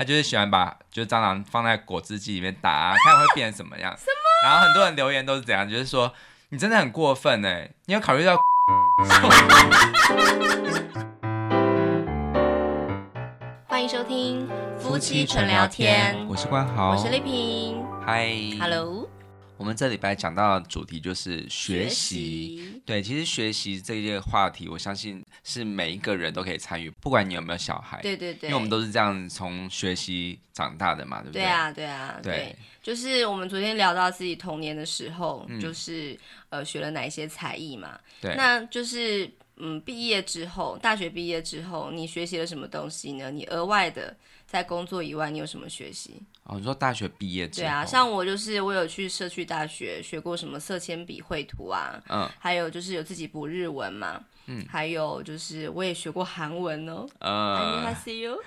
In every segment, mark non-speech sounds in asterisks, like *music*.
他就是喜欢把就是蟑螂放在果汁机里面打啊，*laughs* 看会变成什么样。什么？然后很多人留言都是这样，就是说你真的很过分哎，你有考虑到。*laughs* 欢迎收听夫妻纯聊天，我是关豪，我是丽萍，嗨，Hello。我们这礼拜讲到的主题就是学习，学习。对，其实学习这一个话题，我相信是每一个人都可以参与，不管你有没有小孩。对对对，因为我们都是这样从学习长大的嘛，对不对？对啊，对啊，对，对。就是我们昨天聊到自己童年的时候，嗯、就是呃学了哪一些才艺嘛。对。那就是嗯毕业之后，大学毕业之后，你学习了什么东西呢？你额外的。在工作以外，你有什么学习？哦，你说大学毕业之后？对啊，像我就是我有去社区大学学过什么色铅笔绘图啊，嗯，还有就是有自己补日文嘛，嗯，还有就是我也学过韩文哦，啊，I see you。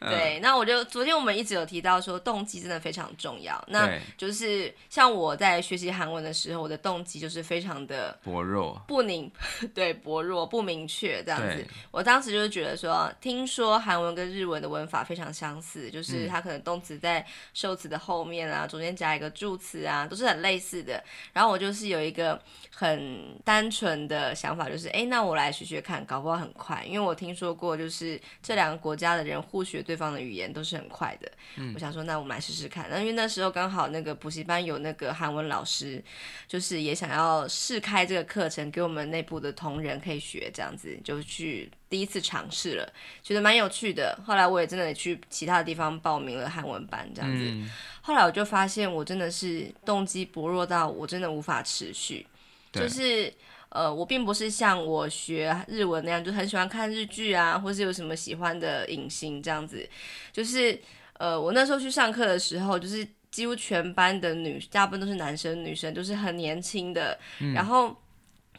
对，那我就昨天我们一直有提到说动机真的非常重要。那就是像我在学习韩文的时候，我的动机就是非常的薄弱，不明，*laughs* 对，薄弱不明确这样子。我当时就是觉得说，听说韩文跟日文的文法非常相似，就是它可能动词在受词的后面啊，中间加一个助词啊，都是很类似的。然后我就是有一个很单纯的想法，就是哎，那我来学学看，搞不好很快，因为我听说过，就是这两个国家的人。互学对方的语言都是很快的，嗯，我想说，那我们来试试看。那因为那时候刚好那个补习班有那个韩文老师，就是也想要试开这个课程给我们内部的同仁可以学，这样子就去第一次尝试了，觉得蛮有趣的。后来我也真的去其他的地方报名了韩文班，这样子，嗯。后来我就发现我真的是动机薄弱到我真的无法持续，就是。呃，我并不是像我学日文那样，就很喜欢看日剧啊，或是有什么喜欢的影星这样子。就是，呃，我那时候去上课的时候，就是几乎全班的女，大部分都是男生女生，都是很年轻的，嗯，然后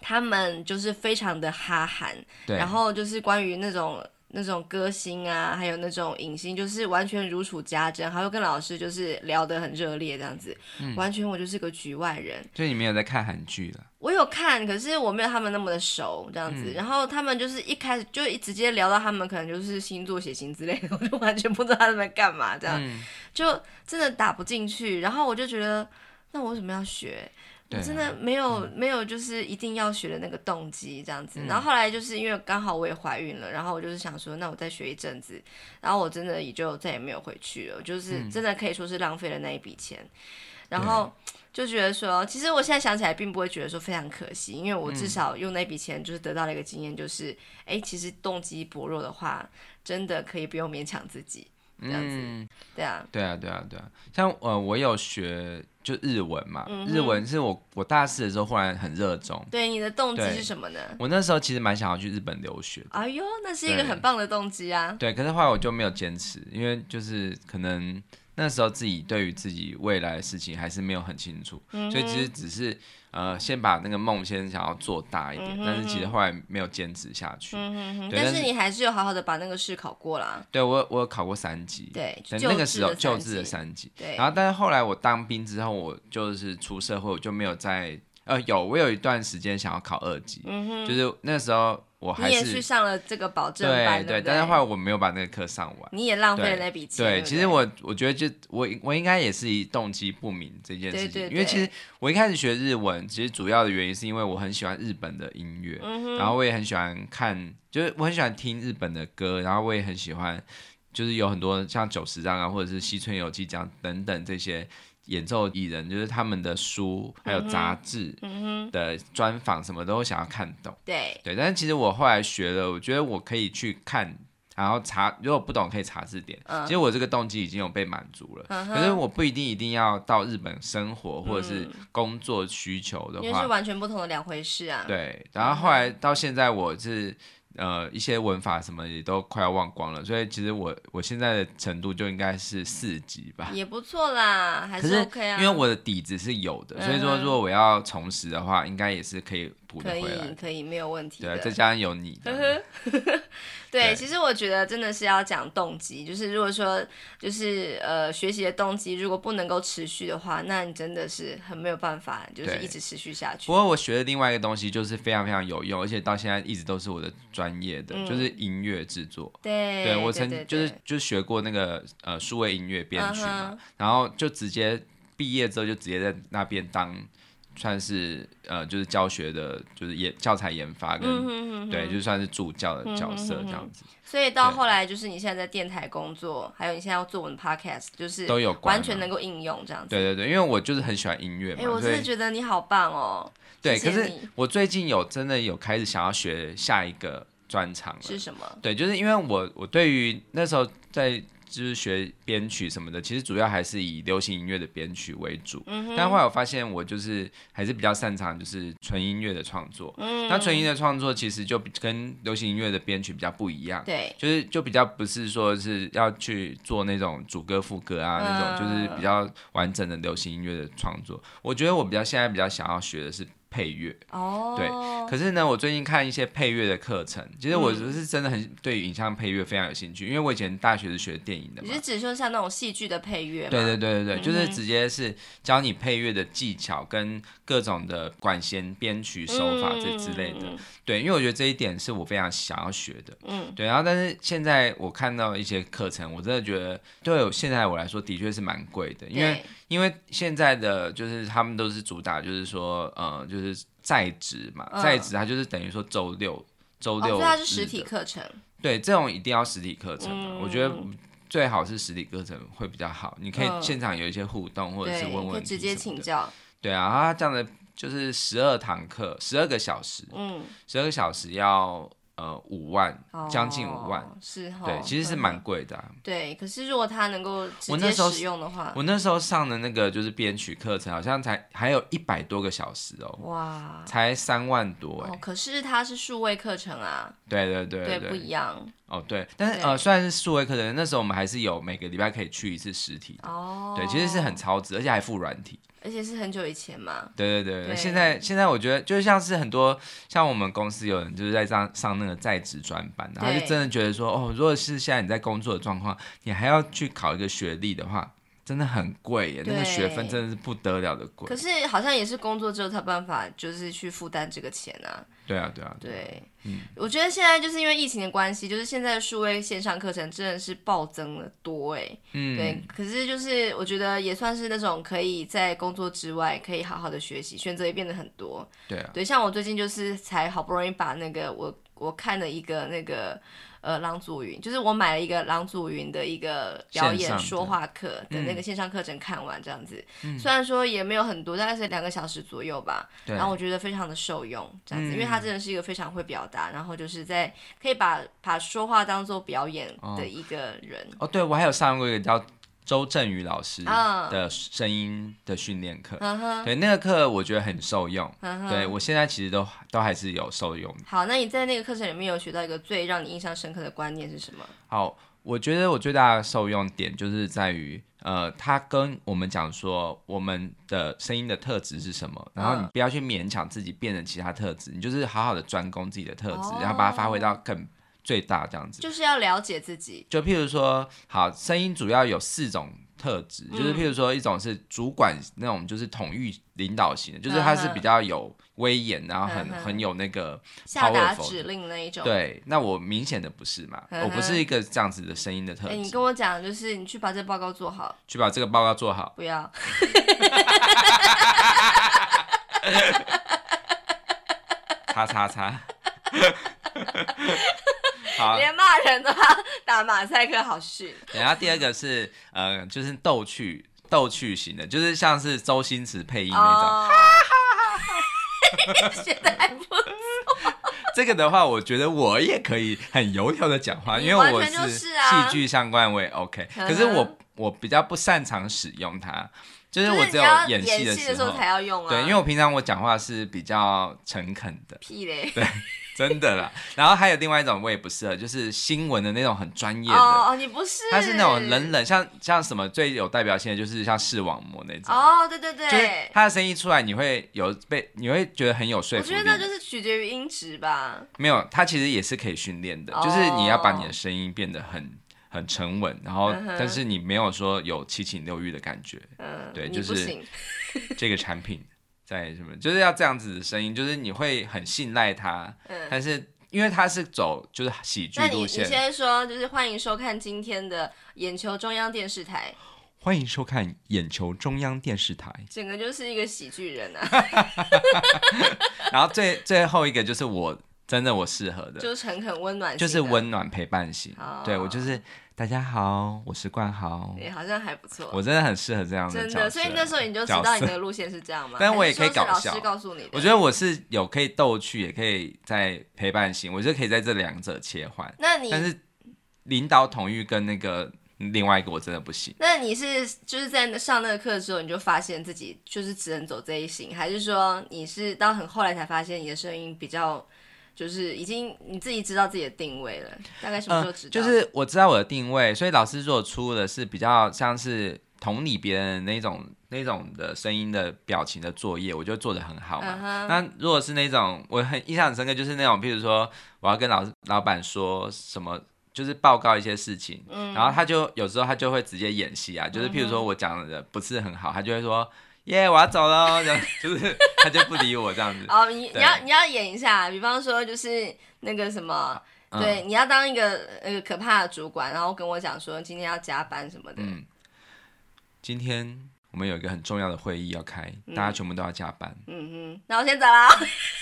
他们就是非常的哈韩，然后就是关于那种。那种歌星啊，还有那种影星，就是完全如数家珍，还会跟老师就是聊得很热烈这样子，嗯，完全我就是个局外人。所以你没有在看韩剧了？我有看，可是我没有他们那么的熟这样子，嗯。然后他们就是一开始就一直接聊到他们可能就是星座血型之类的，我就完全不知道他们在干嘛，这样，嗯，就真的打不进去。然后我就觉得，那我为什么要学？我真的没有、嗯、没有，就是一定要学的那个动机这样子。然后后来就是因为刚好我也怀孕了，然后我就是想说，那我再学一阵子。然后我真的也就再也没有回去了，就是真的可以说是浪费了那一笔钱。然后就觉得说，其实我现在想起来并不会觉得说非常可惜，因为我至少用那笔钱就是得到了一个经验，就是哎，其实动机薄弱的话，真的可以不用勉强自己。这样子，嗯，对啊，对啊，对啊，对啊，像呃，我有学就日文嘛，嗯，日文是我我大四的时候忽然很热衷。对，你的动机是什么呢？我那时候其实蛮想要去日本留学。哎呦，那是一个很棒的动机啊。对，可是后来我就没有坚持，因为就是可能那时候自己对于自己未来的事情还是没有很清楚，嗯，所以其实只是。呃，先把那个梦先想要做大一点，嗯，但是其实后来没有坚持下去。嗯哼哼，但是你还是有好好的把那个试考过啦。对，我我有考过三级。对，那个时候救治的三级。对。然后，但是后来我当兵之后，我就是出社会，我就没有再呃有，我有一段时间想要考二级，嗯，就是那时候。我还是你也去上了这个保证班，对对，但是后来我没有把那个课上完，你也浪费了那笔钱。对，其实我我觉得就我我应该也是以动机不明这件事情，因为其实我一开始学日文，其实主要的原因是因为我很喜欢日本的音乐，然后我也很喜欢看，就是我很喜欢听日本的歌，然后我也很喜欢，就是有很多像久石让啊，或者是西村由纪这样等等这些。演奏艺人就是他们的书，还有杂志的专访，什么都想要看懂。对对，但是其实我后来学了，我觉得我可以去看，然后查，如果不懂可以查字典。嗯、其实我这个动机已经有被满足了、嗯，可是我不一定一定要到日本生活或者是工作需求的话，因为是完全不同的两回事啊。对，然后后来到现在我是。呃，一些文法什么也都快要忘光了，所以其实我我现在的程度就应该是四级吧，也不错啦，还是 OK 啊。因为我的底子是有的，嗯、所以说如果我要重拾的话，应该也是可以补得回来。可以，可以，没有问题。对，再加上有你。*laughs* 对，对，其实我觉得真的是要讲动机，就是如果说就是呃学习的动机如果不能够持续的话，那你真的是很没有办法，就是一直持续下去。不过我学的另外一个东西就是非常非常有用，而且到现在一直都是我的专业的，嗯、就是音乐制作。对，对我曾就是就学过那个呃数位音乐编曲嘛，uh -huh. 然后就直接毕业之后就直接在那边当。算是呃，就是教学的，就是研教材研发跟、嗯、哼哼对，就算是助教的角色这样子。所以到后来，就是你现在在电台工作，还有你现在要做我们的 podcast，就是都有完全能够应用这样子。对对对，因为我就是很喜欢音乐嘛。哎、欸，我真的觉得你好棒哦。对，可是我最近有真的有开始想要学下一个专长了。是什么？对，就是因为我我对于那时候在。就是学编曲什么的，其实主要还是以流行音乐的编曲为主。嗯、但后来我发现，我就是还是比较擅长就是纯音乐的创作。嗯，那纯音乐的创作其实就跟流行音乐的编曲比较不一样。对，就是就比较不是说是要去做那种主歌副歌啊、嗯、那种，就是比较完整的流行音乐的创作。我觉得我比较现在比较想要学的是。配乐哦，对，可是呢，我最近看一些配乐的课程，其实我是真的很对影像配乐非常有兴趣，嗯，因为我以前大学是学电影的嘛。你是指说像那种戏剧的配乐吗？对对对对对，嗯，就是直接是教你配乐的技巧跟各种的管弦编曲手法这之类的。对，因为我觉得这一点是我非常想要学的。嗯，对，然后但是现在我看到一些课程，我真的觉得对现在我来说的确是蛮贵的，因为。因为现在的就是他们都是主打，就是说，呃，就是在职嘛，在职它就是等于说周六周六，哦，所以它是实体课程。对，这种一定要实体课程，嗯，我觉得最好是实体课程会比较好，你可以现场有一些互动，或者是问问题，可以直接请教。对啊，然后它这样的就是十二堂课，十二个小时，嗯，十二个小时要。呃，五万，将近五万，哦、是哈，对，其实是蛮贵的、啊。对，可是如果他能够直接使用的话，我那时候上的那个就是编曲课程，好像才还有一百多个小时哦，哇，才三万多哎、哦。可是它是数位课程啊，对对对对，对，不一样。哦，对，但是呃，虽然是数位课程，那时候我们还是有每个礼拜可以去一次实体的。哦，对，其实是很超值，而且还附软体。而且是很久以前嘛。对对对，对现在现在我觉得就像是很多像我们公司有人就是在上上那个在职专班，然后就真的觉得说哦，如果是现在你在工作的状况，你还要去考一个学历的话。真的很贵耶，那个学分真的是不得了的贵。可是好像也是工作之后才办法，就是去负担这个钱啊。对啊，对啊，对。对，嗯，我觉得现在就是因为疫情的关系，就是现在数位线上课程真的是暴增了多哎。嗯。对，可是就是我觉得也算是那种可以在工作之外可以好好的学习，选择也变得很多。对啊。对，像我最近就是才好不容易把那个我我看了一个那个。呃，郎祖云就是我买了一个郎祖云的一个表演说话课的那个线上课程，看完这样子，嗯，虽然说也没有很多，大概是两个小时左右吧。然后我觉得非常的受用，这样子，嗯，因为他真的是一个非常会表达，然后就是在可以把把说话当做表演的一个人。哦，哦对，我还有上过一个叫。周振宇老师的声音的训练课，uh-huh. 对那个课我觉得很受用，uh-huh. 对我现在其实都都还是有受用。好，那你在那个课程里面有学到一个最让你印象深刻的观念是什么？好，我觉得我最大的受用点就是在于，呃，他跟我们讲说我们的声音的特质是什么，然后你不要去勉强自己变成其他特质，你就是好好的专攻自己的特质，oh. 然后把它发挥到更。最大这样子，就是要了解自己。就譬如说，好，声音主要有四种特质，嗯，就是譬如说，一种是主管那种，就是统御领导型的，就是他是比较有威严，然后很很有那个下达指令那一种。对，那我明显的不是嘛，我不是一个这样子的声音的特质。欸，你跟我讲，就是你去把这个报告做好，去把这个报告做好。不要。叉 *laughs* 叉叉。好，连骂人都要打马赛克，好逊。然后第二个是呃，就是逗趣逗趣型的，就是像是周星驰配音那种。哈哈哈写的还不错。这个的话，我觉得我也可以很油条的讲话，因为我是戏剧相关，我也 OK。可是我我比较不擅长使用它，就是我只有演戏的时候才要用啊。对，因为我平常我讲话是比较诚恳的。屁嘞。对。真的啦。然后还有另外一种我也不适合，就是新闻的那种很专业的。哦哦，你不是？他是那种冷冷，像像什么最有代表性的，就是像视网膜那种。哦，对对对。就是他的声音出来，你会有被，你会觉得很有说服力。我觉得那就是取决于音质吧。没有，他其实也是可以训练的，哦、就是你要把你的声音变得很很沉稳，然后、嗯、但是你没有说有七情六欲的感觉。嗯，对，就是这个产品。在什么？就是要这样子的声音，就是你会很信赖他。嗯，但是因为他是走就是喜剧路线。那你你先说，就是欢迎收看今天的眼球中央电视台。欢迎收看眼球中央电视台。整个就是一个喜剧人啊。*laughs* 然后最最后一个就是我真的我适合的，就是诚恳温暖，就是温暖陪伴型。哦、对我就是。大家好，我是冠豪。也好像还不错。我真的很适合这样的真的，所以那时候你就知道你的路线是这样吗？但我也可以搞笑。老师告诉你，我觉得我是有可以逗趣，也可以在陪伴型，我觉得可以在这两者切换。那你但是领导统御跟那个另外一个我真的不行。那你是就是在上那个课的时候，你就发现自己就是只能走这一型，还是说你是到很后来才发现你的声音比较？就是已经你自己知道自己的定位了，大概什么时候知道？呃，就是我知道我的定位，所以老师如果出的是比较像是同理别人那种那种的声音的表情的作业，我就做的很好嘛。Uh huh. 那如果是那种我很印象很深刻，就是那种譬如说我要跟老师老板说什么，就是报告一些事情，嗯、然后他就有时候他就会直接演戏啊，就是譬如说我讲的不是很好，他就会说。耶，yeah, 我要走了，*laughs* 就是他就不理我这样子。哦，你你要你要演一下，比方说就是那个什么，嗯、对，你要当一个那个可怕的主管，然后跟我讲说今天要加班什么的。嗯，今天我们有一个很重要的会议要开，嗯、大家全部都要加班。嗯嗯，那我先走了。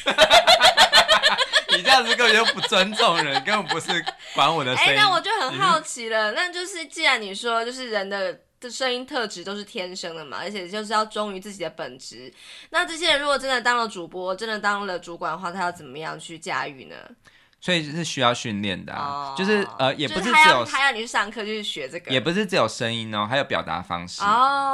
*laughs* 你这样子根本就不尊重人，根本不是管我的声音。*laughs* 哎、欸，那我就很好奇了，嗯、那就是既然你说就是人的。这声音特质都是天生的嘛，而且就是要忠于自己的本职。那这些人如果真的当了主播，真的当了主管的话，他要怎么样去驾驭呢？所以是需要训练的，就是呃，也不是只有他要，他要你去上课就去学这个，也不是只有声音哦，还有表达方式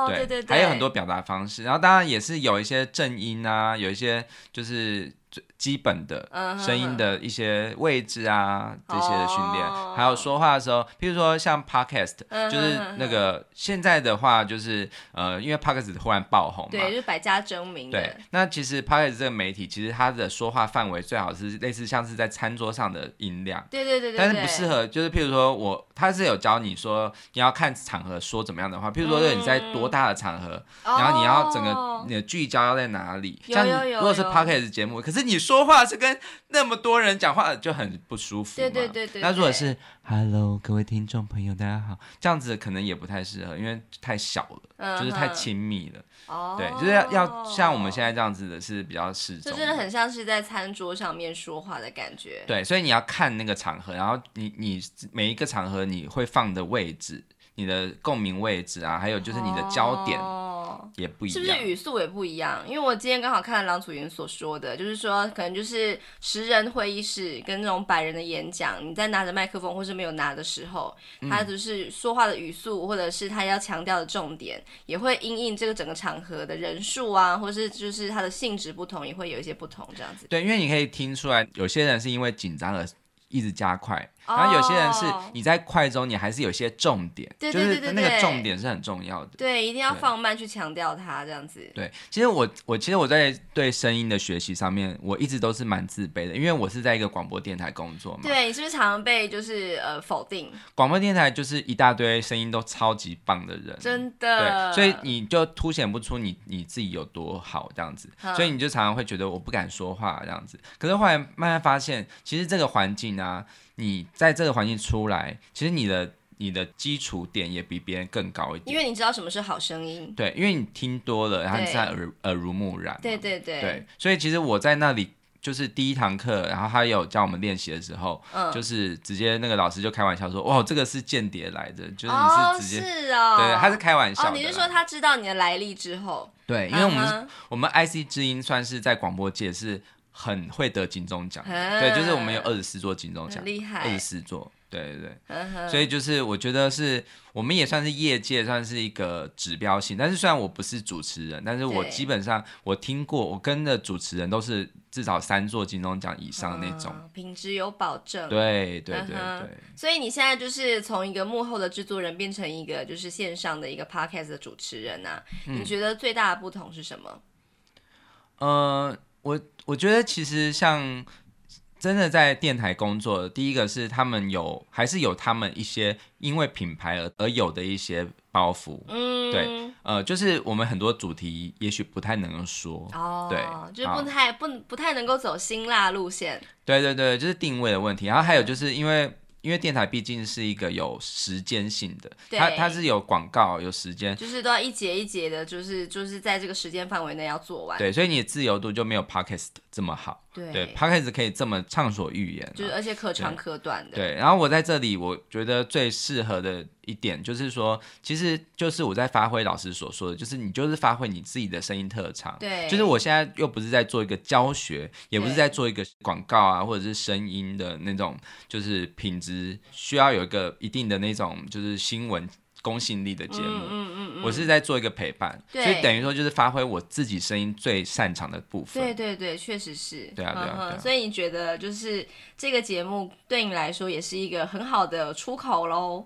对对对，还有很多表达方式。然后当然也是有一些正音啊，有一些就是。基本的声音的一些位置啊，这些的训练，还有说话的时候，譬如说像 podcast，就是那个现在的话，就是呃，因为 podcast 忽然爆红嘛，对，就是百家争鸣。对，那其实 podcast 这个媒体，其实它的说话范围最好是类似像是在餐桌上的音量，对对对对，但是不适合，就是譬如说我，他是有教你说你要看场合说怎么样的话，譬如说你在多大的场合，然后你要整个你的聚焦要在哪里，像如果是 podcast 节目，可是你说话是跟那么多人讲话就很不舒服。对对对对。那如果是 Hello，各位听众朋友，大家好，这样子可能也不太适合，因为太小了，嗯、就是太亲密了。哦。对，就是要要像我们现在这样子的是比较适中。就真的很像是在餐桌上面说话的感觉。对，所以你要看那个场合，然后你你每一个场合你会放的位置，你的共鸣位置啊，还有就是你的焦点。哦也不一样，是不是语速也不一样？因为我今天刚好看了郎楚云所说的，就是说可能就是十人会议室跟那种百人的演讲，你在拿着麦克风或是没有拿的时候，他就是说话的语速或者是他要强调的重点，也会因应这个整个场合的人数啊，或是就是它的性质不同，也会有一些不同这样子。对，因为你可以听出来，有些人是因为紧张而一直加快。然后有些人是你在快中，你还是有些重点，对就是那个重点是很重要的。对，一定要放慢去强调它，这样子。对，其实我我其实我在对声音的学习上面，我一直都是蛮自卑的，因为我是在一个广播电台工作嘛。对，你是不是常常被就是呃否定？广播电台就是一大堆声音都超级棒的人，真的。对，所以你就凸显不出你你自己有多好这样子，嗯、所以你就常常会觉得我不敢说话这样子。可是后来慢慢发现，其实这个环境啊。你在这个环境出来，其实你的你的基础点也比别人更高一点，因为你知道什么是好声音。对，因为你听多了，然后你才耳耳濡目染。对对对。对，所以其实我在那里就是第一堂课，然后他有教我们练习的时候，嗯，就是直接那个老师就开玩笑说：“哇，这个是间谍来的，就是你是直接，哦是哦，对，他是开玩笑的。哦，你是说他知道你的来历之后？对，因为我们、uh. 我们 IC 之音算是在广播界是。很会得金钟奖，嗯、对，就是我们有二十四座金钟奖，厉害，二十四座。对对对，呵呵，所以就是我觉得是我们也算是业界算是一个指标性，但是虽然我不是主持人，但是我基本上我听过，我跟的主持人都是至少三座金钟奖以上那种，嗯、品质有保证。对对对对，所以你现在就是从一个幕后的制作人变成一个就是线上的一个 podcast 的主持人啊，嗯、你觉得最大的不同是什么？呃，我我觉得其实像。真的在电台工作，第一个是他们有，还是有他们一些因为品牌而而有的一些包袱。嗯，对，呃，就是我们很多主题也许不太能够说。哦，对，就是不太不不太能够走辛辣路线。对对对，就是定位的问题。然后还有就是因为。因为电台毕竟是一个有时间性的，它它是有广告有时间，就是都要一节一节的，就是就是在这个时间范围内要做完。对，所以你的自由度就没有 Podcast 这么好。对，对，Podcast 可以这么畅所欲言，就是而且可长可短的。对，对，然后我在这里，我觉得最适合的。一点就是说，其实就是我在发挥老师所说的，就是你就是发挥你自己的声音特长。对，就是我现在又不是在做一个教学，也不是在做一个广告啊，或者是声音的那种，就是品质需要有一个一定的那种，就是新闻公信力的节目。嗯嗯嗯，我是在做一个陪伴，所以等于说就是发挥我自己声音最擅长的部分。对对对，确实是。对啊对啊。对啊，所以你觉得就是这个节目对你来说也是一个很好的出口喽？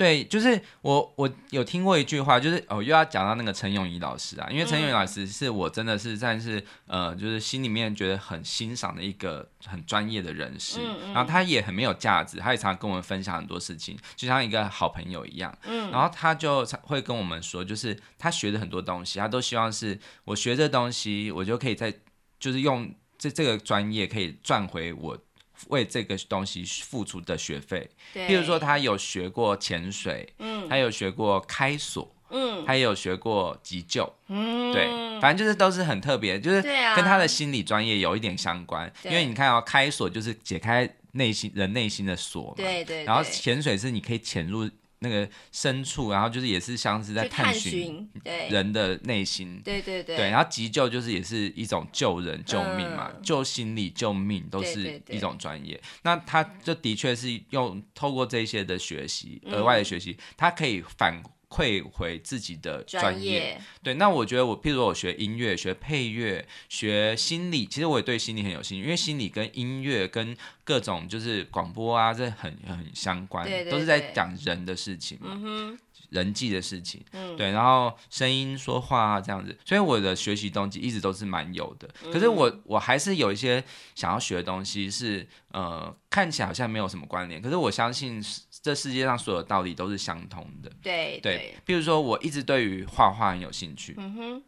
对，就是我我有听过一句话，就是哦又要讲到那个陈永仪老师啊，因为陈永仪老师是我真的是算是呃，就是心里面觉得很欣赏的一个很专业的人士，嗯嗯，然后他也很没有价值，他也常常跟我们分享很多事情，就像一个好朋友一样，嗯，然后他就会跟我们说，就是他学的很多东西，他都希望是我学这东西，我就可以在就是用这这个专业可以赚回我。为这个东西付出的学费，对。譬如说他有学过潜水，嗯，他有学过开锁，嗯，他也有学过急救，嗯，对，反正就是都是很特别，就是跟他的心理专业有一点相关。对因为你看哦，开锁就是解开内心人内心的锁嘛，对，对。对，然后潜水是你可以潜入。那个深处，然后就是也是像是在探寻人的内心，对对对，对，然后急救就是也是一种救人救命嘛，嗯、救心理救命都是一种专业。对对对，那他就的确是用透过这些的学习，额外的学习，他可以反。馈回自己的专业，业。对，那我觉得我，譬如我学音乐、学配乐、学心理，其实我也对心理很有兴趣，因为心理跟音乐跟各种就是广播啊，这很很相关，对对对，都是在讲人的事情嘛，人际的事情，嗯、对，然后声音说话啊这样子，所以我的学习动机一直都是蛮有的，可是我我还是有一些想要学的东西是，呃，看起来好像没有什么关联，可是我相信是。这世界上所有道理都是相通的，对对。比如说，我一直对于画画很有兴趣，嗯哼，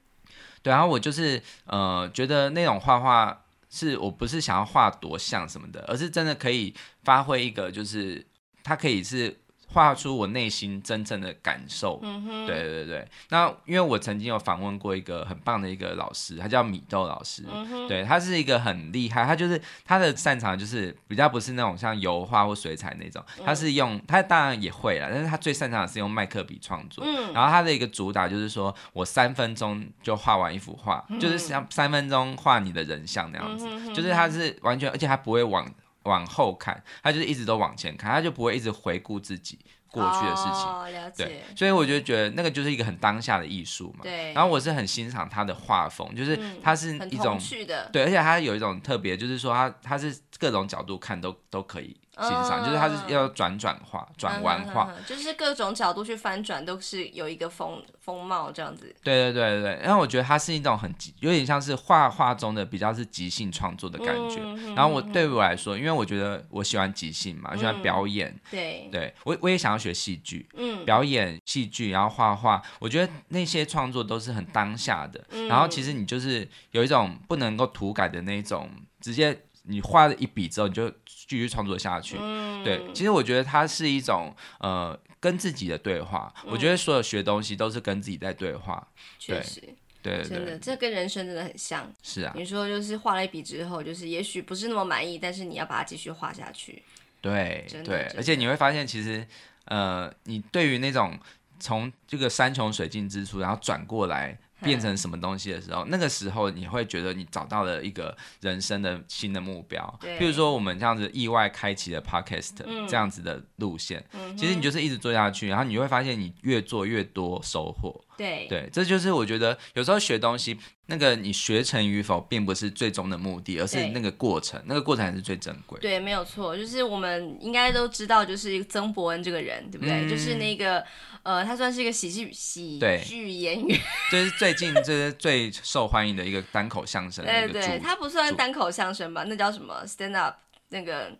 对，然后我就是呃，觉得那种画画是我不是想要画多像什么的，而是真的可以发挥一个，就是它可以是。画出我内心真正的感受，嗯哼，对对对。那因为我曾经有访问过一个很棒的一个老师，他叫米豆老师，嗯，对，他是一个很厉害，他就是他的擅长就是比较不是那种像油画或水彩那种，他是用他当然也会啦，但是他最擅长的是用麦克笔创作，嗯，然后他的一个主打就是说我三分钟就画完一幅画，嗯，就是像三分钟画你的人像那样子，就是他是完全，而且他不会往。往后看，他就是一直都往前看，他就不会一直回顾自己过去的事情。哦，了解。对，所以我就觉得那个就是一个很当下的艺术嘛。对。然后我是很欣赏他的画风，就是他是一种，嗯、对，而且他有一种特别，就是说他他是各种角度看都都可以。欣赏，嗯、就是它是要转转化、转弯化，就是各种角度去翻转，都是有一个风风貌这样子。对对对对，然后我觉得它是一种很有点像是画画中的比较是即兴创作的感觉。嗯、然后我对于我来说，因为我觉得我喜欢即兴嘛，我喜欢表演。嗯、对对，我我也想要学戏剧，嗯，表演戏剧，然后画画，我觉得那些创作都是很当下的。嗯、然后其实你就是有一种不能够涂改的那种，直接你画了一笔之后你就。继续创作下去，嗯、对，其实我觉得它是一种呃跟自己的对话。嗯、我觉得所有学东西都是跟自己在对话，确实，对，对，对，真的，这跟人生真的很像。是啊，你说就是画了一笔之后，就是也许不是那么满意，但是你要把它继续画下去。对，对，而且你会发现，其实呃，你对于那种从这个山穷水尽之处，然后转过来。变成什么东西的时候，那个时候你会觉得你找到了一个人生的新的目标。对，譬如说我们这样子意外开启了 podcast、嗯、这样子的路线，嗯、其实你就是一直做下去，然后你会发现你越做越多收获。对对，这就是我觉得有时候学东西，那个你学成与否，并不是最终的目的，而是那个过程，那个过程才是最珍贵。对，没有错，就是我们应该都知道，就是曾伯恩这个人，对不对？嗯、就是那个呃，他算是一个喜剧喜剧演员，*laughs* 就是最近这是最受欢迎的一个单口相声。对对，他不算单口相声吧？那叫什么 stand up？那个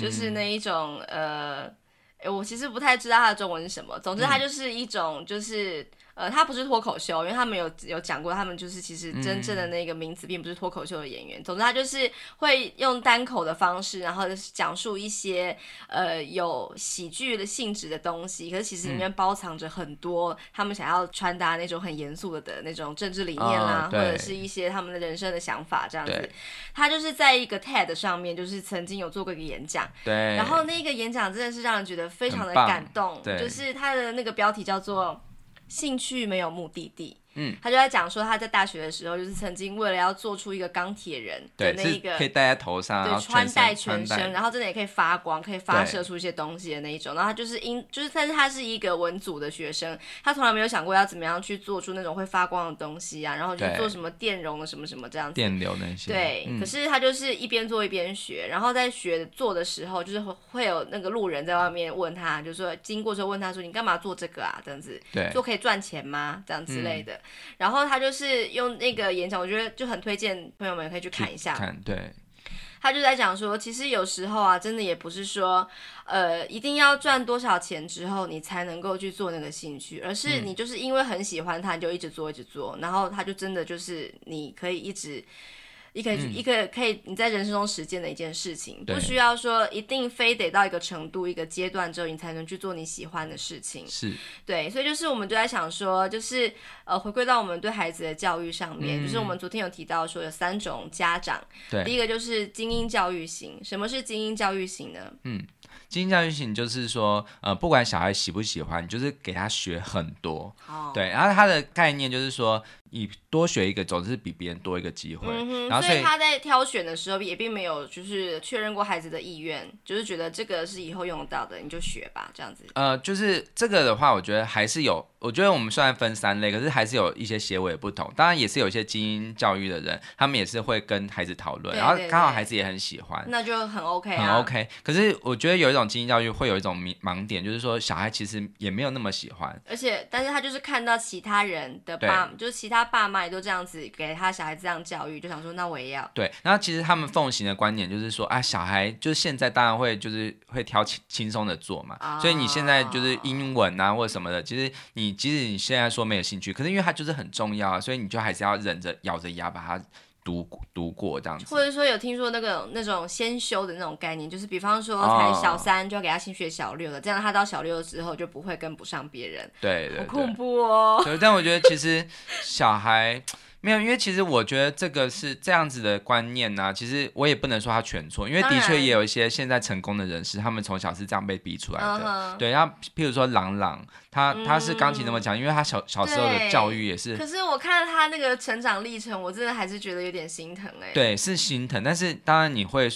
就是那一种、嗯、呃，我其实不太知道他的中文是什么。总之，他就是一种就是。呃，他不是脱口秀，因为他们有有讲过，他们就是其实真正的那个名词并不是脱口秀的演员。嗯、总之，他就是会用单口的方式，然后讲述一些呃有喜剧的性质的东西，可是其实里面包藏着很多他们想要传达那种很严肃的的那种政治理念啦，哦、或者是一些他们的人生的想法这样子。他就是在一个 TED 上面，就是曾经有做过一个演讲，对，然后那个演讲真的是让人觉得非常的感动，就是他的那个标题叫做。兴趣没有目的地。嗯，他就在讲说他在大学的时候，就是曾经为了要做出一个钢铁人的那一个，可以戴在头上，对，穿戴全身，然后真的也可以发光，可以发射出一些东西的那一种。然后他就是因，就是但是他是一个文组的学生，他从来没有想过要怎么样去做出那种会发光的东西啊，然后去做什么电容的什么什么这样子，电流那些。对，嗯、可是他就是一边做一边学，然后在学做的时候，就是会有那个路人在外面问他，就是说经过之后问他说：“你干嘛做这个啊？这样子，对，做可以赚钱吗？这样之类的。嗯”然后他。就是用那个演讲，我觉得就很推荐朋友们可以去看一下。看，对。他就在讲说，其实有时候啊，真的也不是说，呃，一定要赚多少钱之后你才能够去做那个兴趣，而是你就是因为很喜欢它，你就一直做，一直做，然后他就真的就是你可以一直。一个、嗯、一个可以你在人生中实践的一件事情，不需要说一定非得到一个程度、一个阶段之后，你才能去做你喜欢的事情。是，对，所以就是我们就在想说，就是呃，回归到我们对孩子的教育上面，嗯、就是我们昨天有提到说有三种家长，对，第一个就是精英教育型。什么是精英教育型呢？嗯。精英教育型就是说，呃，不管小孩喜不喜欢，你就是给他学很多，oh. 对。然后他的概念就是说，你多学一个，总是比别人多一个机会。Mm hmm. 然后所以，所以他在挑选的时候也并没有就是确认过孩子的意愿，就是觉得这个是以后用得到的，你就学吧，这样子。呃，就是这个的话，我觉得还是有。我觉得我们虽然分三类，可是还是有一些些微不同。当然也是有一些精英教育的人，他们也是会跟孩子讨论，然后刚好孩子也很喜欢，那就很 OK，很 OK。可是我觉得有一种精英教育会有一种盲点，就是说小孩其实也没有那么喜欢。而且，但是他就是看到其他人的爸，就是其他爸妈也都这样子给他小孩这样教育，就想说那我也要。对，然后其实他们奉行的观点就是说，啊，小孩就是现在当然会就是会挑轻轻松的做嘛，哦、所以你现在就是英文啊或者什么的，其实你即使你现在。说没有兴趣，可是因为它就是很重要啊，所以你就还是要忍着咬着牙把它读读过这样子。或者说有听说那个那种先修的那种概念，就是比方说才小三就要给他先学小六了，哦、这样他到小六之后就不会跟不上别人。对，对对，好恐怖哦。对，但我觉得其实小孩。没有，因为其实我觉得这个是这样子的观念呢、啊。其实我也不能说他全错，因为的确也有一些现在成功的人士，他们从小是这样被逼出来的。Uh huh. 对，然后譬如说郎朗，他他是钢琴那么强，嗯、因为他小小时候的教育也是。可是我看到他那个成长历程，我真的还是觉得有点心疼哎。对，是心疼，但是当然你会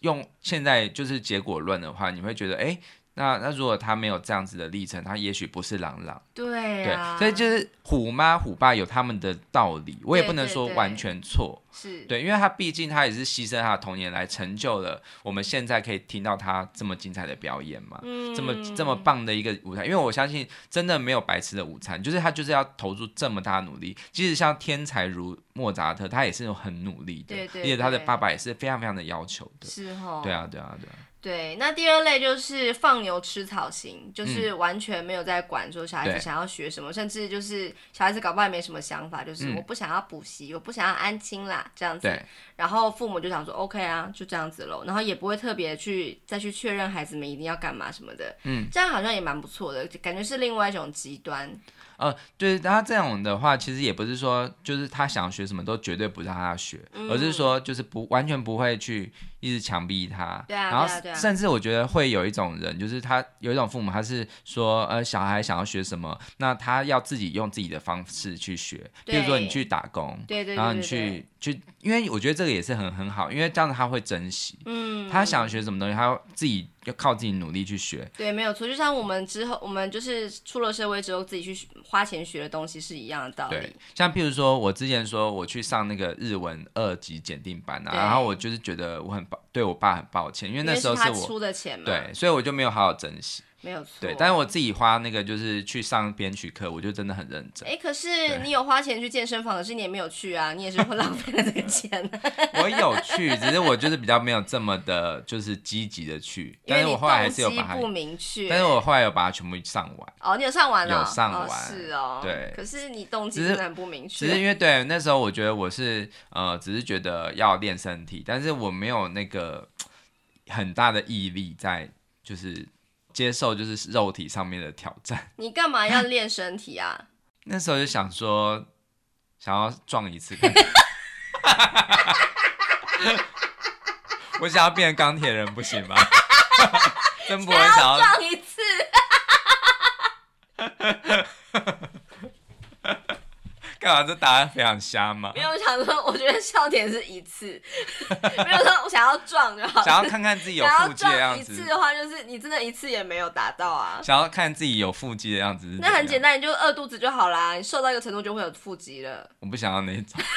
用现在就是结果论的话，你会觉得哎。那那如果他没有这样子的历程，他也许不是朗朗。对啊，对，所以就是虎妈虎爸有他们的道理，我也不能说完全错。是对，因为他毕竟他也是牺牲他的童年来成就了我们现在可以听到他这么精彩的表演嘛，嗯、这么这么棒的一个舞台。因为我相信真的没有白吃的午餐，就是他就是要投入这么大的努力。即使像天才如莫扎特，他也是很努力的，对对对，而且他的爸爸也是非常非常的要求的。是哦，对啊，对啊，对啊。对，那第二类就是放牛吃草型，就是完全没有在管说小孩子想要学什么，嗯、甚至就是小孩子搞不好也没什么想法，就是我不想要补习，嗯、我不想要安亲啦，这样子。对然后父母就想说 OK 啊，就这样子喽，然后也不会特别去再去确认孩子们一定要干嘛什么的。嗯，这样好像也蛮不错的，感觉是另外一种极端。呃，对，他这种的话，其实也不是说就是他想学什么都绝对不让他学，嗯、而是说就是不完全不会去。一直强逼他，对啊，然后甚至我觉得会有一种人，就是他有一种父母，他是说，呃，小孩想要学什么，那他要自己用自己的方式去学，比如说你去打工，对对，然后你去去，因为我觉得这个也是很很好，因为这样子他会珍惜，嗯，他想学什么东西，他要自己要靠自己努力去学，对，没有错，就像我们之后，我们就是出了社会之后自己去花钱学的东西是一样的道理，对，像譬如说我之前说我去上那个日文二级检定班啊，然后我就是觉得我很抱。对我爸很抱歉，因为那时候是我是出的钱嘛，对，所以我就没有好好珍惜。没有错，对，但是我自己花那个就是去上编曲课，我就真的很认真。哎，可是你有花钱去健身房，可是你也没有去啊，你也是会浪费了这个钱。*laughs* 我有去，只是我就是比较没有这么的，就是积极的去。但是我后来还是有把它不明确，但是我后来有把它全部上完。哦，你有上完了？有上完，是哦。对，可是你动机真的很不明确。只是因为对那时候我觉得我是呃，只是觉得要练身体，但是我没有那个。*tsk* 很大的毅力在，就是接受就是肉体上面的挑战。*laughs* 你干嘛要练身体啊？那时候就想说，想要撞一次。*laughs* 我想要变成钢铁人，不行吗？*laughs* 真不会想要撞一次。*laughs* 干嘛？这答案非常瞎吗？没有想说，我觉得笑点是一次，没有说我想要撞就好。想要看看自己有腹肌的样子。一次的话，就是你真的一次也没有达到啊。想要看自己有腹肌的样子，那很简单，你就饿肚子就好啦。你瘦到一个程度就会有腹肌了。我不想要那种。*laughs*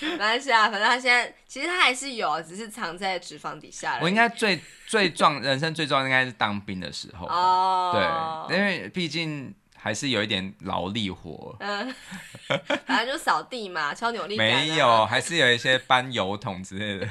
没关系啊，反正他现在其实他还是有，只是藏在脂肪底下。我应该最最壮，人生最壮应该是当兵的时候。哦。对，因为毕竟。还是有一点劳力活，嗯，*laughs* 反正就扫地嘛，敲扭力、啊。没有，还是有一些搬油桶之类的，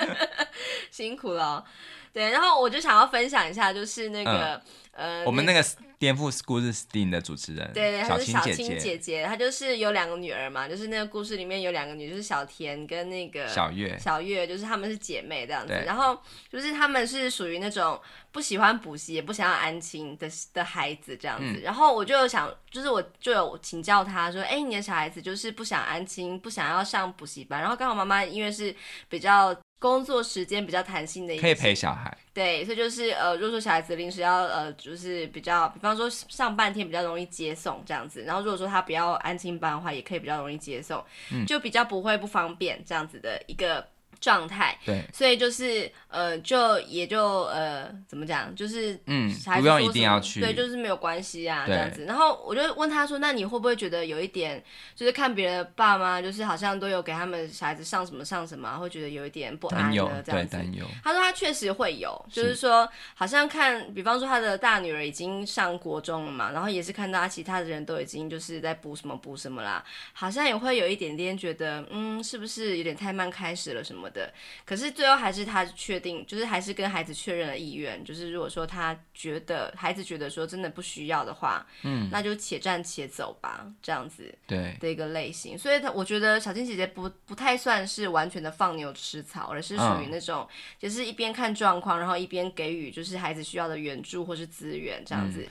*laughs* 辛苦了、喔。对，然后我就想要分享一下，就是那个，嗯、呃，我们那个。颠覆故事 STEAM 的主持人，对对，她是小青姐姐，姐她就是有两个女儿嘛，就是那个故事里面有两个女，就是小田跟那个小月，小月就是她们是姐妹这样子，然后就是她们是属于那种不喜欢补习也不想要安亲的的孩子这样子，嗯、然后我就有想，就是我就有请教她说，哎、欸，你的小孩子就是不想安亲，不想要上补习班，然后刚好妈妈因为是比较。工作时间比较弹性的一，可以陪小孩。对，所以就是呃，如果说小孩子临时要呃，就是比较，比方说上半天比较容易接送这样子，然后如果说他不要安心班的话，也可以比较容易接送，嗯，就比较不会不方便这样子的一个。状态，对，所以就是呃，就也就呃，怎么讲，就是嗯，不用一定要去，对，就是没有关系啊，这样子。然后我就问他说：“那你会不会觉得有一点，就是看别人的爸妈，就是好像都有给他们小孩子上什么上什么，会觉得有一点不安的这样子？”他说他确实会有，就是说好像看，比方说他的大女儿已经上国中了嘛，然后也是看到他其他的人都已经就是在补什么补什么啦，好像也会有一点点觉得，嗯，是不是有点太慢开始了什么的？可是最后还是他确定，就是还是跟孩子确认了意愿，就是如果说他觉得孩子觉得说真的不需要的话，嗯，那就且战且走吧，这样子对的一个类型。所以他我觉得小青姐姐不不太算是完全的放牛吃草，而是属于那种就是一边看状况，然后一边给予就是孩子需要的援助或是资源这样子。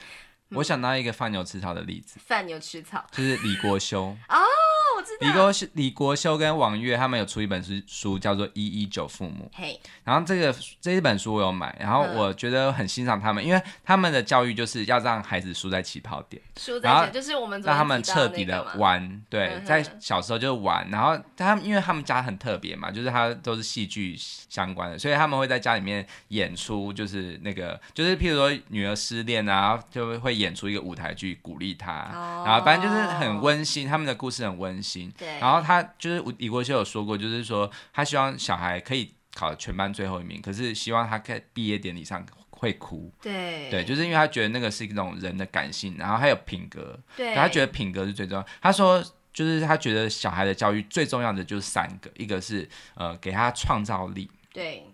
我想到一个放牛吃草的例子，放牛吃草就是李国修 *laughs* 哦。李国修、李国修跟王月他们有出一本书，书叫做《一一九父母》。嘿，然后这个这一本书我有买，然后我觉得很欣赏他们，因为他们的教育就是要让孩子输在起跑点，输在就是我们让他们彻底的玩，对，在小时候就玩，然后他们因为他们家很特别嘛，就是他都是戏剧相关的，所以他们会在家里面演出，就是那个就是譬如说女儿失恋啊，就会演出一个舞台剧鼓励她，然后反正就是很温馨，他们的故事很温馨。对，然后他就是李国修有说过，就是说他希望小孩可以考全班最后一名，可是希望他在毕业典礼上会哭。对，对，就是因为他觉得那个是一种人的感性，然后还有品格。对，他觉得品格是最重要。他说，就是他觉得小孩的教育最重要的就是三个，一个是呃给他创造力。对。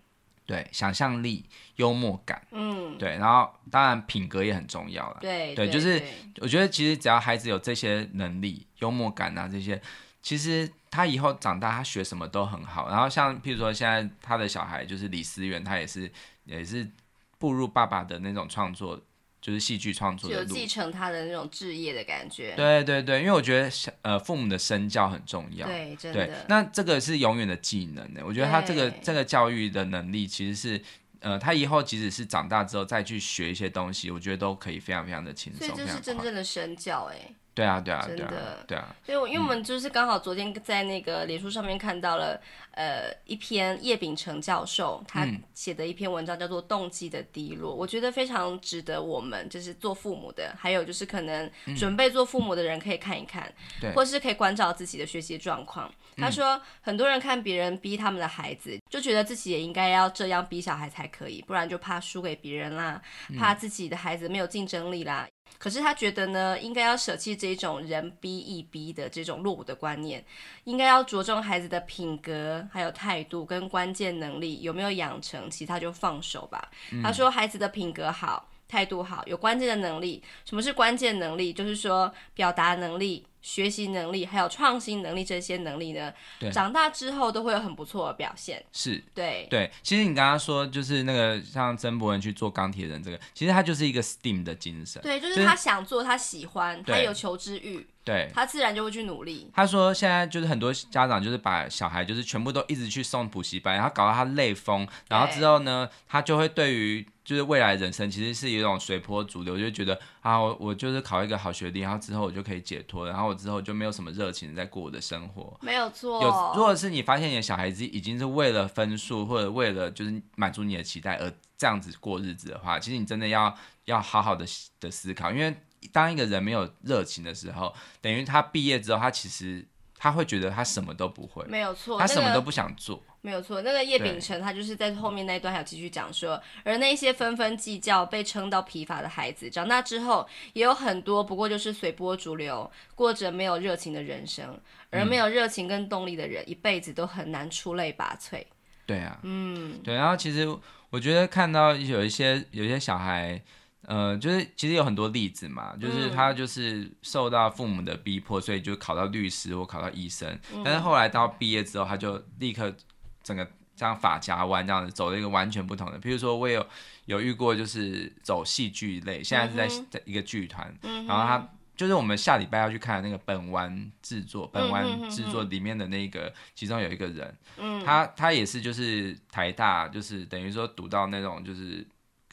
对，想象力、幽默感，嗯，对，然后当然品格也很重要了。对，对，就是我觉得其实只要孩子有这些能力、幽默感啊这些，其实他以后长大他学什么都很好。然后像譬如说现在他的小孩就是李思源，他也是也是步入爸爸的那种创作。就是戏剧创作的路，有继承他的那种置业的感觉。对对对，因为我觉得呃父母的身教很重要。对，真的。对，那这个是永远的技能呢。我觉得他这个这个教育的能力其实是。呃，他以后即使是长大之后再去学一些东西，我觉得都可以非常非常的轻松。所以这是真正的身教哎。对啊，对啊，真的，对啊。对啊，所以，因为我们就是刚好昨天在那个脸书上面看到了，呃，一篇叶秉成教授他写的一篇文章，叫做《动机的低落》，我觉得非常值得我们就是做父母的，还有就是可能准备做父母的人可以看一看，对，或是可以关照自己的学习状况。他说，嗯、很多人看别人逼他们的孩子，就觉得自己也应该要这样逼小孩才可以，不然就怕输给别人啦，怕自己的孩子没有竞争力啦。嗯、可是他觉得呢，应该要舍弃这种人逼一逼的这种落伍的观念，应该要着重孩子的品格、还有态度跟关键能力有没有养成，其他就放手吧。嗯、他说，孩子的品格好。态度好，有关键的能力。什么是关键能力？就是说表达能力、学习能力，还有创新能力这些能力呢，对长大之后都会有很不错的表现。是，对对。其实你刚刚说，就是那个像曾博文去做钢铁人这个，其实他就是一个 STEAM 的精神。对，就是他想做，他喜欢，他有求知欲。对，他自然就会去努力。他说现在就是很多家长就是把小孩就是全部都一直去送补习班，然后搞到他累疯，然后之后呢，他就会对于就是未来人生其实是有一种随波逐流，就觉得啊，我我就是考一个好学历，然后之后我就可以解脱，然后我之后就没有什么热情在过我的生活。没有错。有，如果是你发现你的小孩子已经是为了分数或者为了就是满足你的期待而这样子过日子的话，其实你真的要要好好的的思考，因为。当一个人没有热情的时候，等于他毕业之后，他其实他会觉得他什么都不会，没有错，他什么都不想做，没有错。那个叶秉辰他就是在后面那一段还有继续讲说，而那些纷纷计较、被撑到疲乏的孩子，长大之后也有很多，不过就是随波逐流，过着没有热情的人生。而没有热情跟动力的人，嗯、一辈子都很难出类拔萃。对啊，嗯，对。然后其实我觉得看到有一些有一些小孩。呃，就是其实有很多例子嘛，就是他就是受到父母的逼迫，所以就考到律师或考到医生，但是后来到毕业之后，他就立刻整个像法夹弯这样子走了一个完全不同的。譬如说，我有有遇过，就是走戏剧类，现在是在在一个剧团，然后他就是我们下礼拜要去看那个本丸制作，本丸制作里面的那个其中有一个人，他他也是就是台大，就是等于说读到那种就是。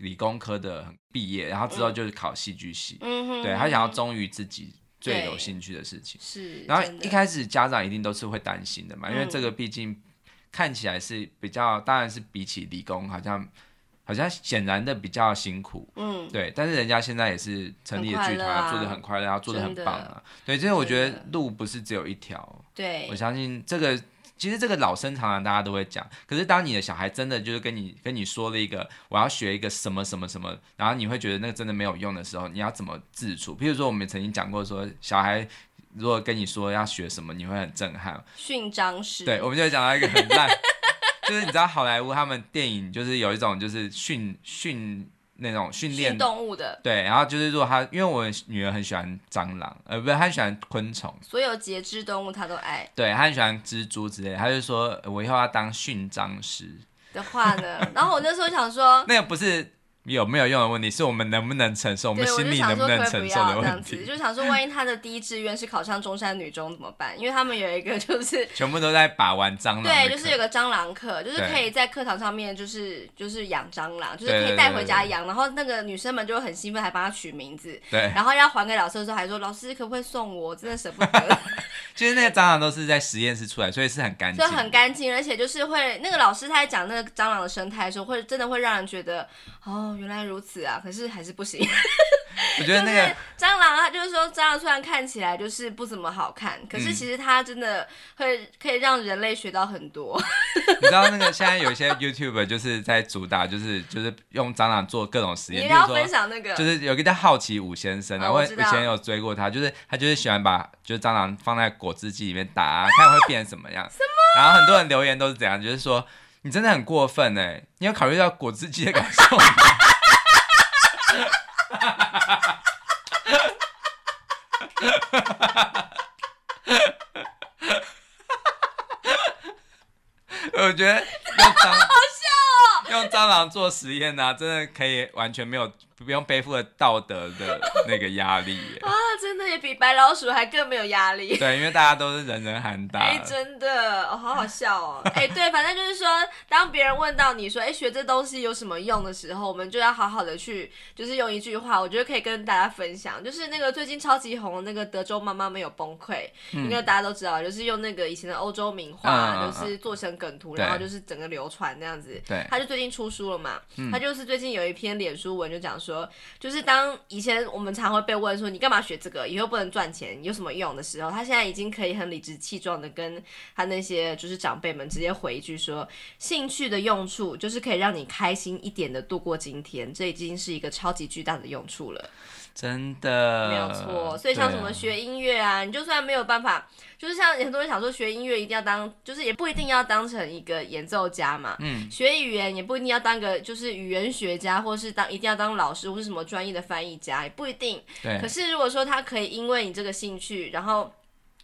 理工科的毕业，然后之后就是考戏剧系，嗯、对，他想要忠于自己最有兴趣的事情。是，然后一开始家长一定都是会担心的嘛，因为这个毕竟看起来是比较，当然是比起理工好像好像显然的比较辛苦，嗯，对。但是人家现在也是成立了剧团，啊、做的很快乐，然后做的很棒啊。对，所以我觉得路不是只有一条。对，我相信这个。其实这个老生常谈，大家都会讲。可是当你的小孩真的就是跟你跟你说了一个我要学一个什么什么什么，然后你会觉得那个真的没有用的时候，你要怎么自处？譬如说，我们曾经讲过说，小孩如果跟你说要学什么，你会很震撼。勋章师。对，我们就讲到一个很烂，就是你知道好莱坞他们电影就是有一种就是训训。那种训练动物的，对，然后就是如果他，因为我女儿很喜欢蟑螂，呃，不是，她很喜欢昆虫，所有节肢动物她都爱，对，她很喜欢蜘蛛之类的，她就说我以后要当训蟑师的话呢，然后我那时候想说，那个不是。有没有用的问题，是我们能不能承受，我们心里能不能承受的问题。就想说，万一他的第一志愿是考上中山女中怎么办？因为他们有一个就是 *laughs* 全部都在把玩蟑螂。对，就是有个蟑螂课，就是可以在课堂上面就是就是养蟑螂，就是可以带回家养。然后那个女生们就很兴奋，还帮他取名字。对。然后要还给老师的时候，还说老师可不可以送我？真的舍不得。*laughs* 其实那个蟑螂都是在实验室出来，所以是很干净。就很干净，而且就是会那个老师他在讲那个蟑螂的生态的时候，会真的会让人觉得哦。原来如此啊！可是还是不行。*laughs* 我觉得那个蟑螂它，就是说蟑螂虽然看起来就是不怎么好看，可是其实它真的会可以让人类学到很多。*laughs* 你知道那个现在有一些 YouTuber 就是在主打，就是就是用蟑螂做各种实验。你要分享那个？就是有一个叫好奇五先生，然后我以前有追过他，就是他就是喜欢把就是蟑螂放在果汁机里面打啊，*laughs* 看会变成什么样。什么？然后很多人留言都是这样，就是说你真的很过分哎，你有考虑到果汁机的感受吗？*laughs* 我觉得用蟑螂，好笑哦，用蟑螂做实验呢、啊，真的可以完全没有不用背负了道德的那个压力耶。*laughs* 啊，真的也比白老鼠还更没有压力。对，因为大家都是人人喊打。哎，真的，哦，好好笑哦。*laughs* 哎，对，反正就是说，当别人问到你说，哎，学这东西有什么用的时候，我们就要好好的去，就是用一句话，我觉得可以跟大家分享，就是那个最近超级红的那个德州妈妈没有崩溃，应该大家都知道，就是用那个以前的欧洲名画，就是做成梗图，然后就是整个流传那样子。对，他就最近出书了嘛，他就是最近有一篇脸书文就讲说，就是当以前我们常会被问说，你干嘛学这个，以后不能赚钱，有什么用的时候，他现在已经可以很理直气壮的跟他那些就是长辈们直接回一句说，兴趣的用处就是可以让你开心一点的度过今天，这已经是一个超级巨大的用处了。真的没有错，所以像什么学音乐啊，啊，你就算没有办法，就是像很多人想说学音乐一定要当，就是也不一定要当成一个演奏家嘛。嗯。学语言也不一定要当个就是语言学家，或是当一定要当老师或是什么专业的翻译家，也不一定。对。可是如果说他可以因为你这个兴趣，然后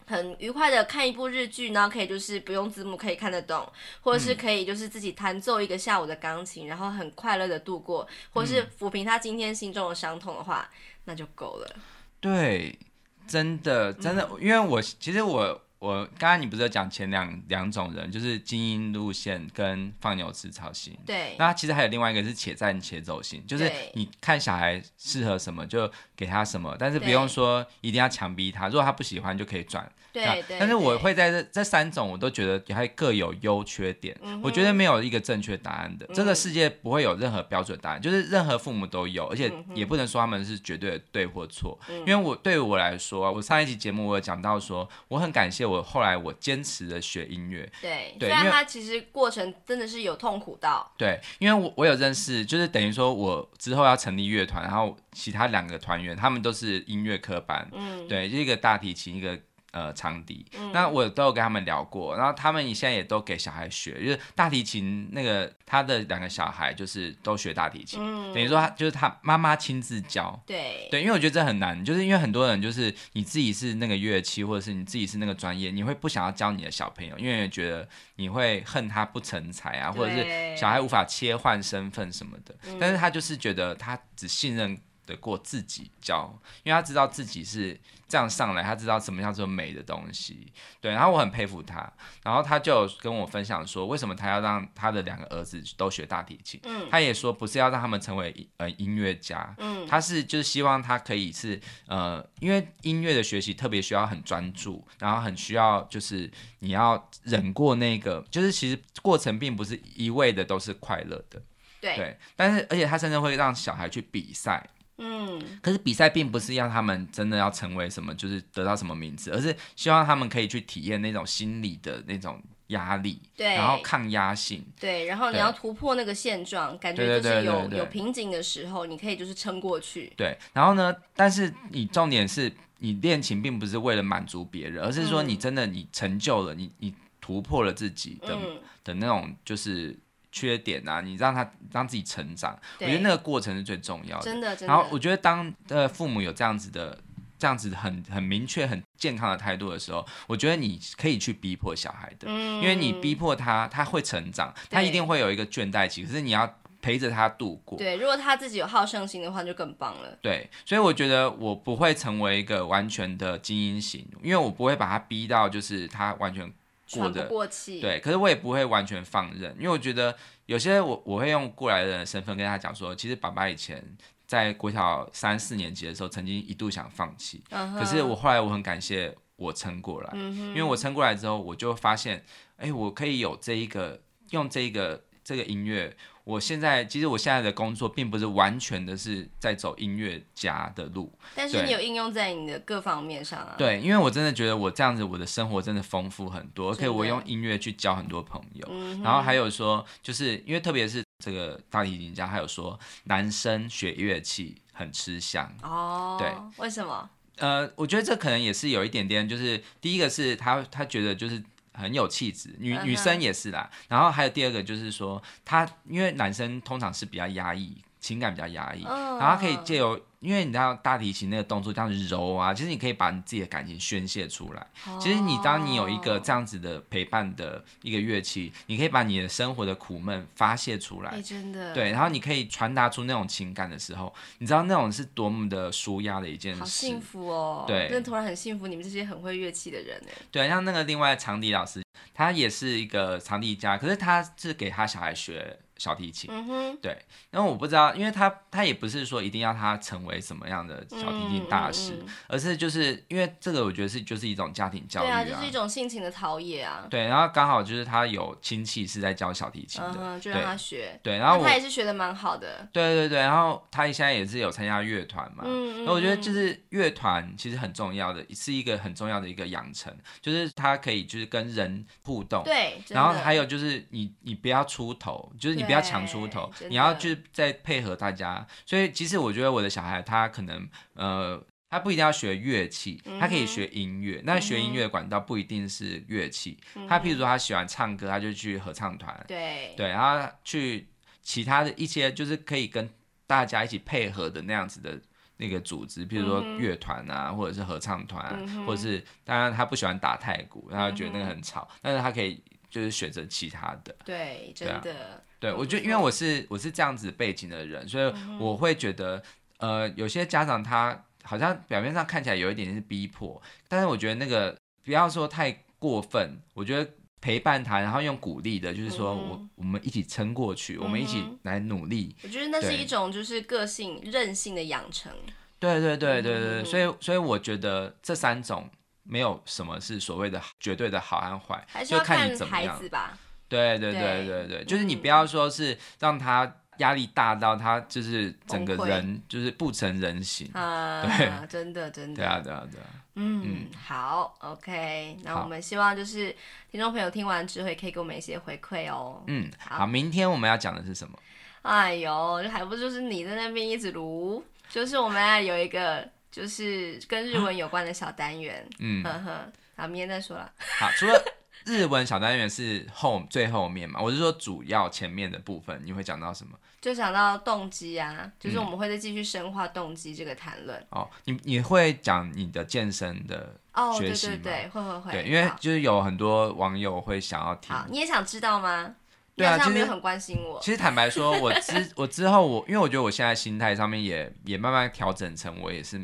很愉快的看一部日剧，然后可以就是不用字幕可以看得懂，或者是可以就是自己弹奏一个下午的钢琴，然后很快乐的度过，或是抚平他今天心中的伤痛的话。那就够了。对，真的真的，嗯、因为我其实我我刚刚你不是有讲前两两种人，就是精英路线跟放牛吃草型。对。那其实还有另外一个是且战且走型，就是你看小孩适合什么就给他什么，但是不用说一定要强逼他，如果他不喜欢就可以转。对对，但是我会在这这三种，我都觉得还各有优缺点。嗯。我觉得没有一个正确答案的，嗯，这个世界不会有任何标准答案，就是任何父母都有，而且也不能说他们是绝对的对或错。嗯。因为我对于我来说，我上一期节目我有讲到说，我很感谢我后来我坚持的学音乐。对，对，虽然他其实过程真的是有痛苦到。对，因为我我有认识，就是等于说我之后要成立乐团，然后其他两个团员他们都是音乐科班。嗯。对，就一个大提琴，一个。呃，长笛，嗯，那我都有跟他们聊过，然后他们现在也都给小孩学，就是大提琴那个他的两个小孩就是都学大提琴，嗯，等于说他就是他妈妈亲自教，对。对，因为我觉得这很难，就是因为很多人就是你自己是那个乐器，或者是你自己是那个专业，你会不想要教你的小朋友，因为觉得你会恨他不成才啊，或者是小孩无法切换身份什么的，但是他就是觉得他只信任得过自己教，因为他知道自己是这样上来，他知道什么叫做美的东西。对，然后我很佩服他，然后他就跟我分享说，为什么他要让他的两个儿子都学大提琴。嗯，他也说不是要让他们成为呃音乐家，嗯，他是就是希望他可以是呃，因为音乐的学习特别需要很专注，然后很需要就是你要忍过那个，就是其实过程并不是一味的都是快乐的。对，对，但是而且他甚至会让小孩去比赛。嗯，可是比赛并不是要他们真的要成为什么，就是得到什么名字，而是希望他们可以去体验那种心理的那种压力，对，然后抗压性，对，然后你要突破那个现状，感觉就是有有瓶颈的时候，你可以就是撑过去。对，然后呢，但是你重点是你练琴并不是为了满足别人，而是说你真的你成就了你你突破了自己的、嗯、的那种就是。缺点啊，你让他让自己成长，我觉得那个过程是最重要的。真的，真的。然后我觉得当呃父母有这样子的这样子很很明确、很健康的态度的时候，我觉得你可以去逼迫小孩的，嗯、因为你逼迫他，他会成长，他一定会有一个倦怠期，可是你要陪着他度过。对，如果他自己有好胜心的话，就更棒了。对，所以我觉得我不会成为一个完全的精英型，因为我不会把他逼到就是他完全。过的过气，对，可是我也不会完全放任，因为我觉得有些我我会用过来人的身份跟他讲说，其实爸爸以前在国小三四年级的时候，曾经一度想放弃，uh-huh. 可是我后来我很感谢我撑过来，uh-huh. 因为我撑过来之后，我就发现，哎，我可以有这一个用这一个这个音乐。我现在其实我现在的工作并不是完全的是在走音乐家的路，但是你有应用在你的各方面上啊。对，因为我真的觉得我这样子，我的生活真的丰富很多，可以我用音乐去交很多朋友。然后还有说，就是因为特别是这个大提琴家，还有说男生学乐器很吃香哦。对，为什么？呃，我觉得这可能也是有一点点，就是第一个是他他觉得就是。很有气质，女女生也是啦。然后还有第二个就是说，他因为男生通常是比较压抑情感比较压抑，然后他可以借由。因为你知道大提琴那个动作这样子揉啊，其实你可以把你自己的感情宣泄出来。Oh. 其实你当你有一个这样子的陪伴的一个乐器，你可以把你的生活的苦闷发泄出来。欸，真的。对，然后你可以传达出那种情感的时候，你知道那种是多么的舒压的一件事。好幸福哦。对。真的突然很幸福，你们这些很会乐器的人呢。对，像那个另外长笛老师，他也是一个长笛家，可是他是给他小孩学。小提琴，嗯，对，然后我不知道，因为他他也不是说一定要他成为什么样的小提琴大师，嗯嗯嗯、而是就是因为这个，我觉得是就是一种家庭教育啊，对啊，就是一种性情的陶冶啊。对，然后刚好就是他有亲戚是在教小提琴的，嗯、就让他学。对，然后他也是学的蛮好的。对对对，然后他现在也是有参加乐团嘛，嗯，那我觉得就是乐团其实很重要的，是一个很重要的一个养成，就是他可以就是跟人互动，对，然后还有就是你你不要出头，就是你不要强出头。你要去再配合大家，所以其实我觉得我的小孩他可能呃，他不一定要学乐器，他可以学音乐。那、嗯、学音乐的管道不一定是乐器，嗯、他譬如说他喜欢唱歌，他就去合唱团。对对，然后去其他的一些就是可以跟大家一起配合的那样子的那个组织，譬如说乐团啊，或者是合唱团，嗯、或者是当然他不喜欢打太鼓，然后觉得那个很吵，嗯、但是他可以就是选择其他的。对，真的。对，我觉得因为我是我是这样子背景的人，所以我会觉得，呃，有些家长他好像表面上看起来有一点点是逼迫，但是我觉得那个不要说太过分，我觉得陪伴他，然后用鼓励的，就是说我我们一起撑过去，我们一起来努力。我觉得那是一种就是个性韧性的养成。对对对对对，所以所以我觉得这三种没有什么是所谓的绝对的好和坏，就看你怎么样吧。对对对对对，就是你不要说是让他压力大到他就是整个人就是不成人形啊，对，*laughs* 真的真的，对啊对啊对啊，嗯，好，OK，那我们希望就是听众朋友听完之后也可以给我们一些回馈哦。嗯，好，明天我们要讲的是什么？哎呦，还不就是你在那边一直撸，就是我们要有一个就是跟日文有关的小单元，嗯。呵呵，好，明天再说了。好，除了。日文小单元是后最后面嘛？我是说主要前面的部分，你会讲到什么？就讲到动机啊，就是我们会再继续深化动机这个谈论。嗯。哦，你你会讲你的健身的学习吗？哦，对对对，会会会。对，因为就是有很多网友会想要听。好，你也想知道吗？对啊，其实没有很关心我。其实坦白说，我之 *laughs* 我之后我，因为我觉得我现在心态上面也也慢慢调整成我也是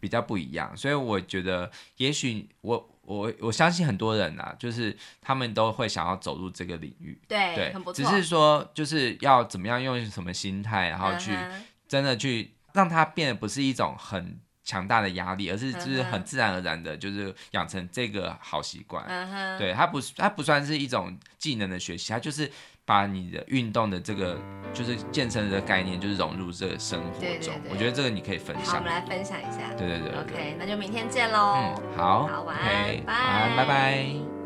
比较不一样，所以我觉得也许我。我我相信很多人啊，就是他们都会想要走入这个领域，对，对，很不错。只是说，就是要怎么样用什么心态，然后去真的去让它变得不是一种很强大的压力，而是就是很自然而然的，就是养成这个好习惯。嗯哼，对，它不它不算是一种技能的学习，它就是。把你的运动的这个就是健身的概念，就是融入这个生活中。对对对，我觉得这个你可以分享。好，我们来分享一下。对对对，对。OK，那就明天见喽。嗯，好。好，晚安，okay, 拜。晚安，拜拜。